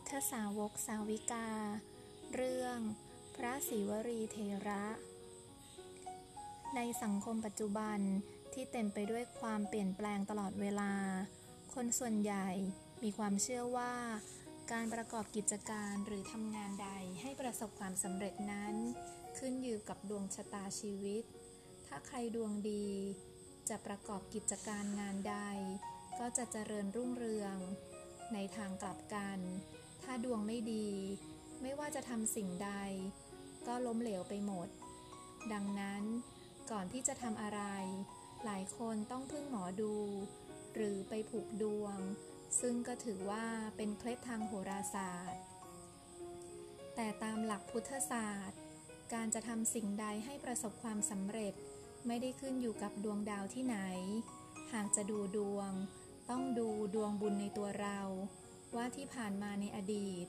ทธสาวกสาวิกา เรื่อง พระศิวรีเทระ ในสังคมปัจจุบันที่เต็มไปด้วยความเปลี่ยนแปลงตลอดเวลา คนส่วนใหญ่มีความเชื่อว่า การประกอบกิจการหรือทำงานใดให้ประสบความสำเร็จนั้น ขึ้นอยู่กับดวงชะตาชีวิต ถ้าใครดวงดี จะประกอบกิจการงานใด ก็จะเจริญรุ่งเรืองในทางกลับกัน ถ้าดวงไม่ดี ไม่ว่าจะทำสิ่งใด ก็ล้มเหลวไปหมด ดังนั้น ก่อนที่จะทำอะไร หลายคนต้องพึ่งหมอดู หรือไปผูกดวง ซึ่งก็ถือว่าเป็นเคล็ดทางโหราศาสตร์ แต่ตามหลักพุทธศาสตร์ การจะทำสิ่งใดให้ประสบความสำเร็จไม่ได้ขึ้นอยู่กับดวงดาวที่ไหน หากจะดูดวง ต้องดูดวงบุญในตัวเรา ว่าที่ผ่านมาในอดีต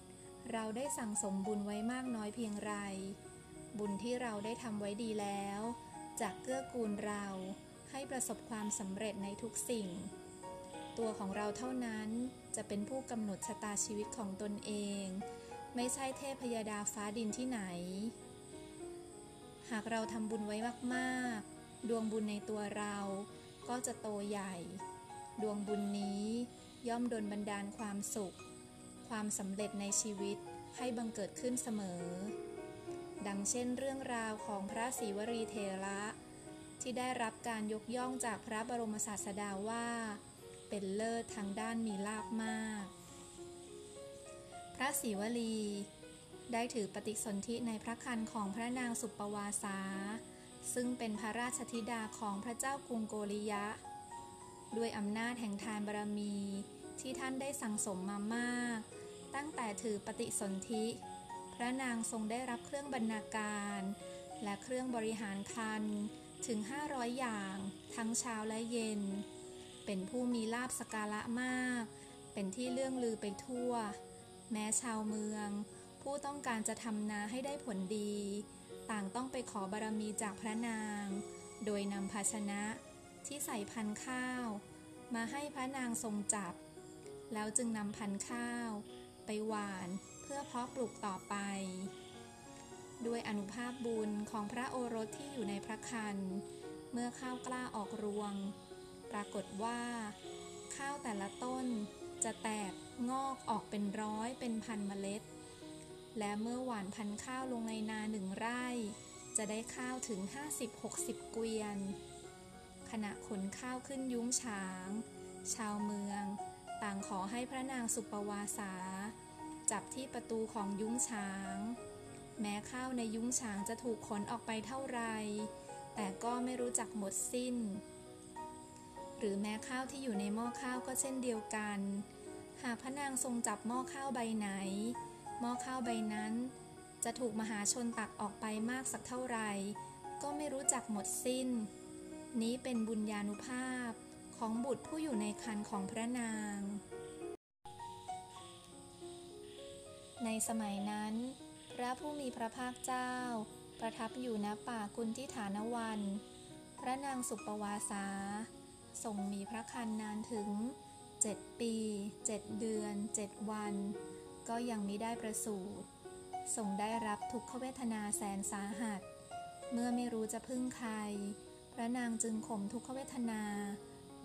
เราได้สั่งสมบุญไว้มากน้อยเพียงไร บุญที่เราได้ทำไว้ดีแล้วจะเกื้อกูลเราให้ประสบความสำเร็จในทุกสิ่ง ตัวของเราเท่านั้นจะเป็นผู้กำหนดชะตาชีวิตของตนเอง ไม่ใช่เทพยดาฟ้าดินที่ไหน หากเราทำบุญไว้มากๆ ดวงบุญในตัวเราก็จะโตใหญ่ ดวงบุญนี้ ย่อมดลบันดาลความสุข ความสำเร็จในชีวิตให้บังเกิดขึ้นเสมอ ดังเช่นเรื่องราวของพระศรีวรีเทระ ที่ได้รับการยกย่องจากพระบรมศาสดาว่า เป็นเลิศทางด้านมีลาภมาก พระศรีวลีได้ถือปฏิสนธิในพระคันของพระนางสุปปวาสา ซึ่งเป็นพระราชธิดาของพระเจ้ากรุงโกริยะ ด้วยอำนาจแห่งทานบารมีที่ท่านได้สั่งสมมามาก ตั้งแต่ถือปฏิสนธิ พระนางทรงได้รับเครื่องบรรณาการ และเครื่องบริหารคันถึง 500 อย่าง ทั้งเช้าและเย็น เป็นผู้มีลาบสการะมาก เป็นที่เลื่องลือไปทั่ว แม้ชาวเมือง ผู้ต้องการจะทำนาให้ได้ผลดี ต่างต้องไปขอบารมีจากพระนาง โดยนำภาชนะ ที่ใส่พันธุ์ข้าว มาให้พระนางทรงจับ แล้วจึงนำพันธุ์ข้าว ไปหวานเพื่อเพาะปลูกต่อไป ด้วยอนุภาพบุญของพระโอรสที่อยู่ในพระคัน เมื่อข้าวกล้าออกรวง ปรากฏว่า ข้าวแต่ละต้นจะแตกงอกออกเป็นร้อยเป็นพันเมล็ด และเมื่อหวานพันข้าวลงในนาหนึ่งไร่ จะได้ข้าวถึง 50-60 เกวียน ขณะขนข้าวขึ้นยุ้งฉาง ชาวเมือง ต่างขอให้พระนางสุปวาสา จับที่ประตูของยุ้งฉาง แม้ข้าวในยุ้งฉางจะถูกขนออกไปเท่าไร แต่ก็ไม่รู้จักหมดสิ้น หรือแม้ข้าวที่อยู่ในหม้อข้าวก็เช่นเดียวกัน หากพระนางทรงจับหม้อข้าวใบไหน หม้อข้าวใบนั้น จะถูกมหาชนตักออกไปมากสักเท่าไร ก็ไม่รู้จักหมดสิ้น นี้เป็นบุญญาณุภาพของบุตรผู้อยู่ในคันของพระนาง ในสมัยนั้น พระผู้มีพระภาคเจ้า ประทับอยู่ณป่ากุนทิฐานวัน พระนางสุปวาสาทรงมีพระคันนานถึงเจ็ดปีเจ็ดเดือนเจ็ดวัน ก็ยังมิได้ประสูติทรงได้รับทุกขเวทนาแสนสาหัส เมื่อไม่รู้จะพึ่งใคร ระนางจึงข่มทุกขเวทนา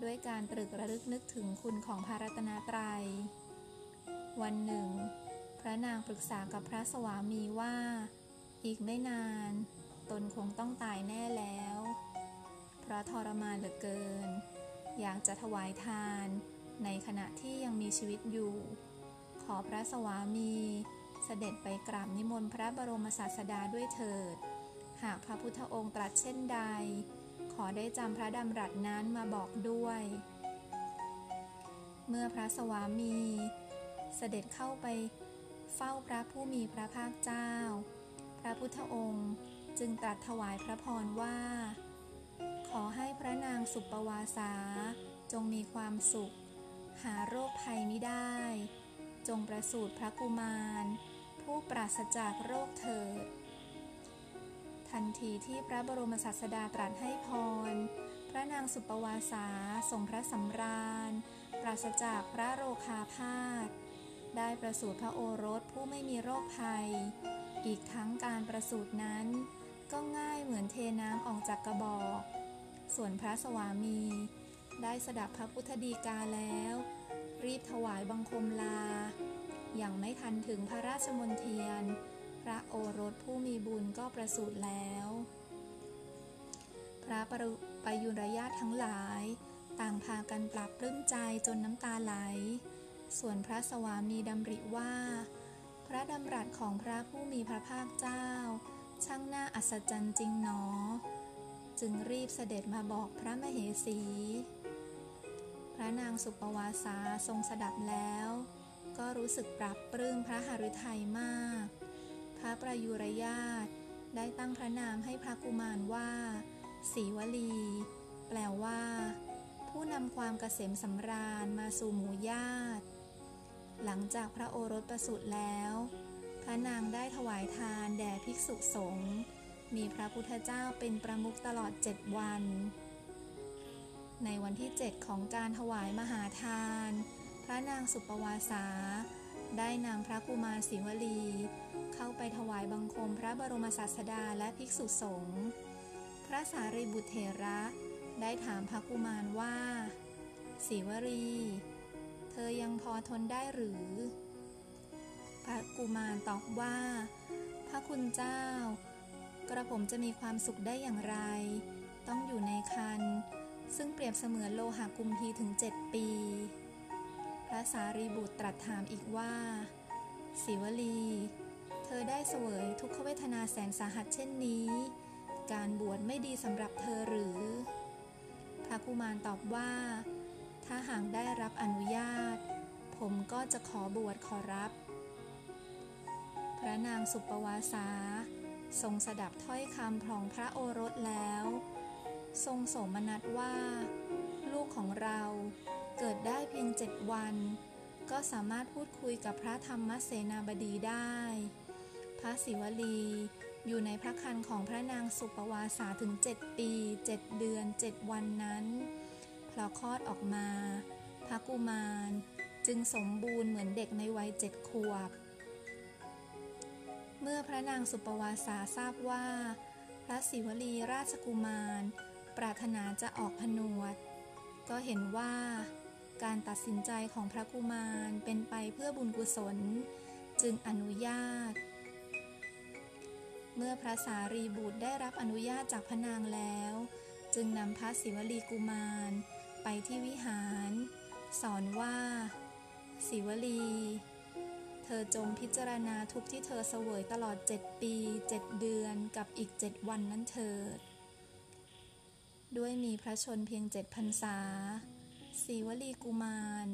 ด้วยการตรึกระลึกนึกถึงคุณของพระรัตนตรยัย วันหนึ่ง พระนางปรึกษากับพระสวามีว่า อีกไม่นาน ตนคงต้องตายแน่แล้ว เพราะทรมานเหลือเกิน อยากจะถวายทานในขณะที่ยังมีชีวิตอยู่ ขอพระสวามีเสด็จไปกราบนิมนต์พระบรมศาสดาด้วยเถิด หากพระพุทธองค์ตรัสเช่นใด ขอได้จำพระดำรัสนั้นมาบอกด้วย เมื่อพระสวามีเสด็จเข้าไปเฝ้าพระผู้มีพระภาคเจ้า พระพุทธองค์จึงตรัสถวายพระพรว่า ขอให้พระนางสุปปวาสา จงมีความสุข หาโรคภัยไม่ได้ จงประสูติพระกุมาร ผู้ปราศจากโรคเถิด ทันทีที่พระบรมศาสดาตรัสให้พร พระนางสุปวาสาทรงพระสำราญ ปราศจากพระโรคาพาธได้ประสูติพระโอรสผู้ไม่มีโรคภัย อีกทั้งการประสูตินั้น ก็ง่ายเหมือนเทน้ำออกจากกระบอก ส่วนพระสวามี ได้สดับพระพุทธดีกาแล้ว รีบถวายบังคมลา อย่างไม่ทันถึงพระราชมนเทียน พระโอรสผู้มีบุญก็ประสูติแล้ว พระปยุรญาติทั้งหลาย ต่างพากันปรับปลื้มใจจนน้ำตาไหล ส่วนพระสวามีดำริว่า พระดำรัสของพระผู้มีพระภาคเจ้า ช่างน่าอัศจรรย์จริงหนอ จึงรีบเสด็จมาบอกพระมเหสี พระนางสุปวาสาทรงสดับแล้ว ก็รู้สึกปรับปลื้มพระหฤทัยมาก ระประยุรญาตได้ตั้งพระนามให้พระกุมารว่าสีวลี แปลว่า ผู้นำความเกษมสำราญมาสู่หมู่ญาติ หลังจากพระโอรสประสูติแล้ว พระนางได้ถวายทานแด่ภิกษุสงฆ์มีพระพุทธเจ้าเป็นประมุขตลอดเจ็ดวัน ในวันที่เจ็ดของการถวายมหาทาน พระนางสุปวาสา ได้นำพระกุมารศิวลี เข้าไปถวายบังคมพระบรมศาสดาและภิกษุสงฆ์พระสารีบุตรเถระ ได้ถามพระกุมารว่าสีวรีเธอยังพอทนได้หรือ พระกุมารตอบว่า พระคุณเจ้า กระผมจะมีความสุขได้อย่างไร ต้องอยู่ในคันซึ่งเปรียบเสมือนโลหะกุมพีถึงเจ็ดปี พระสารีบุตรตรัสถามอีกว่าสีวลี เธอได้เสวยทุกขเวทนาแสนสาหัสเช่นนี้ การบวชไม่ดีสำหรับเธอหรือ พระกุมารตอบว่า ถ้าหากได้รับอนุญาต ผมก็จะขอบวชขอรับ พระนางสุปวาสา ทรงสดับถ้อยคำของพระโอรสแล้ว ทรงโสมนัสว่า ลูกของเรา เกิดได้เพียงเจ็ดวัน ก็สามารถพูดคุยกับพระธรรมเสนาบดีได้ พระศิวลีอยู่ในพระคันของพระนางสุปวาสาถึงเจ็ดปีเจ็ดเดือนเจ็ดวันนั้นพอคลอดออกมา พระกุมารจึงสมบูรณ์เหมือนเด็กในวัยเจ็ดขวบ เมื่อพระนางสุปวาสาทราบว่า พระศิวลีราชกุมาร ปรารถนาจะออกผนวด ก็เห็นว่า การตัดสินใจของพระกุมารเป็นไปเพื่อบุญกุศล จึงอนุญาต เมื่อพระสารีบุตรได้รับอนุญาตจากพระนางแล้ว จึงนำพระศิวลีกุมาร ไปที่วิหาร สอนว่า ศิวลี เธอจงพิจารณาทุกที่เธอเสวยตลอดเจ็ดปีเจ็ดเดือนกับอีกเจ็ดวันนั้นเถิด ด้วยมีพระชนเพียงเจ็ดพรรษา ศิวลีกุมาร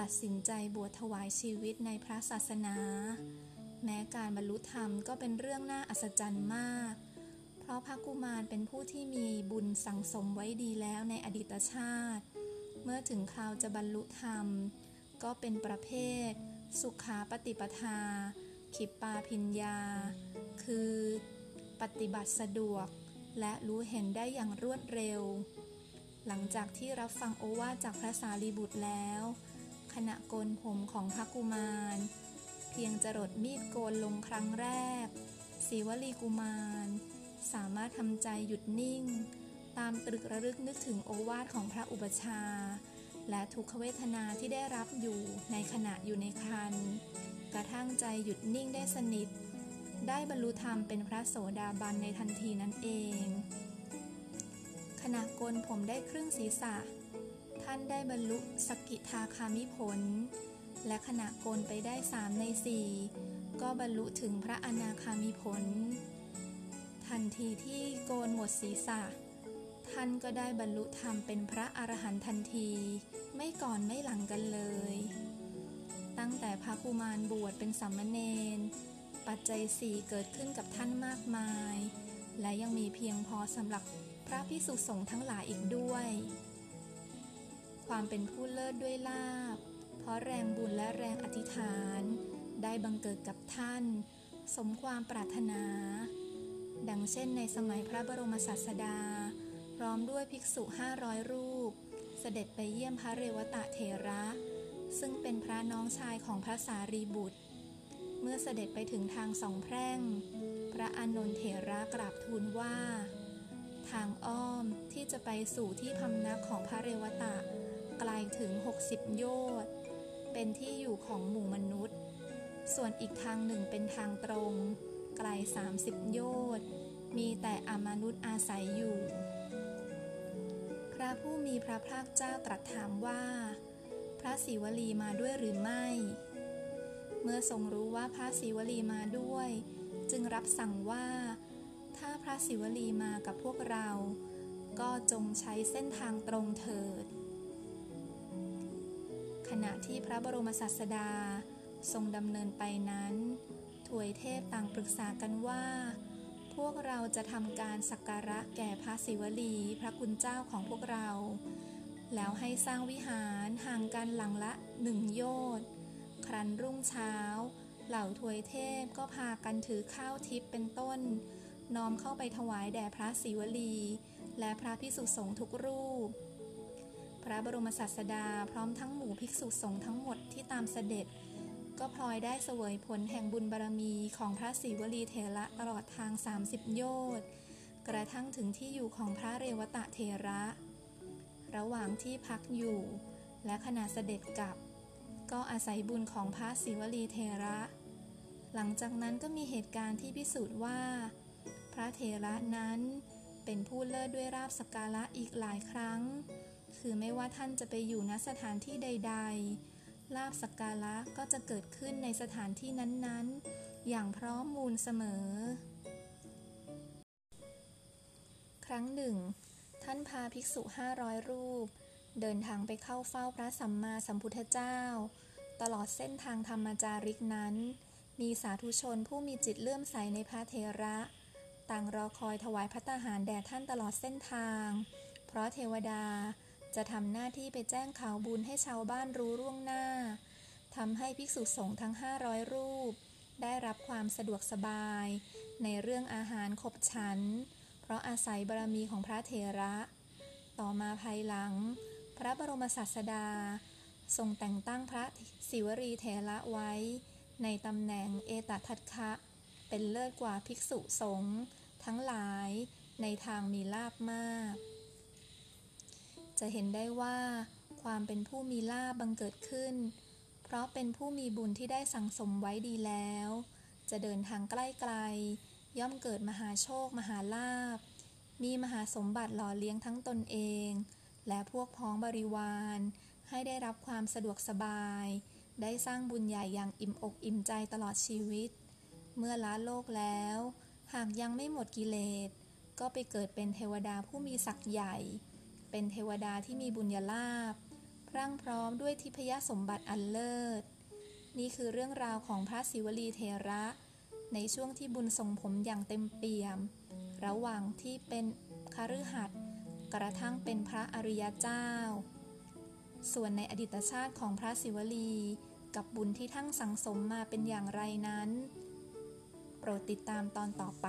ตัดสินใจบวชถวายชีวิตในพระศาสนา แม้การบรรลุธรรมก็เป็นเรื่องน่าอัศจรรย์มาก เพราะพระกุมารเป็นผู้ที่มีบุญสั่งสมไว้ดีแล้วในอดีตชาติ เมื่อถึงคราวจะบรรลุธรรม ก็เป็นประเภท สุขาปฏิปทา ขิปปาพิญญา คือ ปฏิบัติสะดวก และรู้เห็นได้อย่างรวดเร็ว หลังจากที่รับฟังโอวาจากพระสารีบุตรแล้ว ขณะโกนผมของพระกุมาร เพียงจรดมีดโกนลงครั้งแรกศีวลีกุมาร สามารถทำใจหยุดนิ่ง ตามตรึกระลึกนึกถึงโอวาทของพระอุปชา และทุกขเวทนาที่ได้รับอยู่ในขณะอยู่ในคันกระทั่งใจหยุดนิ่งได้สนิท ได้บรรลุธรรมเป็นพระโสดาบันในทันทีนั้นเอง ขณะโกนผมได้ครึ่งศีรษะ ท่านได้บรรลุสกิทาคามิผล และขณะโกนไปได้สามในสี่ก็บรรลุถึงพระอนาคามีผล ทันทีที่โกนหมดศีรษะ ท่านก็ได้บรรลุธรรมเป็นพระอรหันต์ทันที ไม่ก่อนไม่หลังกันเลย ตั้งแต่พระกุมารบวชเป็นสามมเณรปัจจัยสี่เกิดขึ้นกับท่านมากมาย และยังมีเพียงพอสำหรับ ระพิสุสงฆ์ทั้งหลายอีกด้วย ความเป็นผู้เลิศด้วยลาบ เพราะแรงบุญและแรงอธิษฐาน ได้บังเกิดกับท่าน สมความปรารถนา ดังเช่นในสมัยพระบรมศาสดา พร้อมด้วยภิกษุห้าร้อยรูป เสด็จไปเยี่ยมพระเรวตะเถระ ซึ่งเป็นพระน้องชายของพระสารีบุตร เมื่อเสด็จไปถึงทางสองแพร่ง พระอานนท์เถระกราบทูลว่า ทางอ้อมที่จะไปสู่ที่พำนักของพระเรวตะ ไกลถึง 60 โยชน์เป็นที่อยู่ของหมู่มนุษย์ ส่วนอีกทางหนึ่งเป็นทางตรง ไกล 30 โยชน์มีแต่อมนุษย์อาศัยอยู่ พระผู้มีพระภาคเจ้าตรัสถามว่า พระศิวลีมาด้วยหรือไม่ เมื่อทรงรู้ว่าพระศิวลีมาด้วย จึงรับสั่งว่า ถ้าพระศิวลีมากับพวกเรา ก็จงใช้เส้นทางตรงเถิด ขณะที่พระบรมศาสดาทรงดำเนินไปนั้น ถวยเทพต่างปรึกษากันว่า พวกเราจะทำการสักการะแก่พระศิวลีพระคุณเจ้าของพวกเรา แล้วให้สร้างวิหารห่างกันหลังละหนึ่งโยชน์ครั้นรุ่งเช้า เหล่าถวยเทพก็พากันถือข้าวทิพย์เป็นต้น น้อมเข้าไปถวายแด่พระศิวลี และพระพิสุสงฆ์ทุกรูป พระบรมศาสดาพร้อมทั้งหมู่ภิกษุสงฆ์ทั้งหมดที่ตามเสด็จ ก็พลอยได้เสวยผลแห่งบุญบารมีของพระศิวลีเถระตลอดทาง 30 โยชน์กระทั่งถึงที่อยู่ของพระเรวตะเทระ ระหว่างที่พักอยู่ และขณะเสด็จกลับ ก็อาศัยบุญของพระศิวลีเทระ หลังจากนั้นก็มีเหตุการณ์ที่พิสูจน์ว่า ระเทระนั้น เป็นผู้เลิศด้วยราบสกการะอีกหลายครั้ง คือไม่ว่าท่านจะไปอยู่ณสถานที่ใด ๆ ลาบสกการะก็จะเกิดขึ้นในสถานที่นั้นๆ อย่างพร้อมมูลเสมอ ครั้งหนึ่ง ท่านพาภิกษุห้าร้อยรูป เดินทางไปเข้าเฝ้าพระสัมมาสัมพุทธเจ้า ตลอดเส้นทางธรรมจาริกนั้นมีสาธุชนผู้มีจิตเลื่อมใสในพระเทระ ต่างรอคอยถวายพระตาหารแด่ท่านตลอดเส้นทาง เพราะเทวดาจะทำหน้าที่ไปแจ้งข่าวบุญให้ชาวบ้านรู้ล่วงหน้าทำให้ภิกษุสงฆ์ทั้ง 500 รูป ได้รับความสะดวกสบาย ในเรื่องอาหารขบฉัน เพราะอาศัยบารมีของพระเถระ ต่อมาภายหลัง พระบรมศาสดาทรงแต่งตั้งพระศิวรีเถระไว้ ในตำแหน่งเอตทัตคะ เป็นเลิศกว่าภิกษุสงฆ์ ทั้งหลายในทางมีลาบมาก จะเห็นได้ว่า ความเป็นผู้มีลาบบังเกิดขึ้น เพราะเป็นผู้มีบุญที่ได้สั่งสมไว้ดีแล้ว จะเดินทางใกล้ไกล ย่อมเกิดมหาโชค มหาลาบ มีมหาสมบัติหล่อเลี้ยงทั้งตนเอง และพวกพ้องบริวารให้ได้รับความสะดวกสบาย ได้สร้างบุญใหญ่อย่างอิ่มอกอิ่มใจตลอดชีวิต เมื่อละโลกแล้ว หากยังไม่หมดกิเลส ก็ไปเกิดเป็นเทวดาผู้มีศักย์ใหญ่ เป็นเทวดาที่มีบุญญาลาภพรั่งพร้อมด้วยทิพยสมบัติอันเลิศ นี่คือเรื่องราวของพระศิวลีเทระ ในช่วงที่บุญส่งผมอย่างเต็มเปี่ยม ระหว่างที่เป็นคฤหัสกระทั่งเป็นพระอริยเจ้า ส่วนในอดีตชาติของพระศิวลี กับบุญที่ทั้งสังสมมาเป็นอย่างไรนั้น โปรดติดตามตอนต่อไป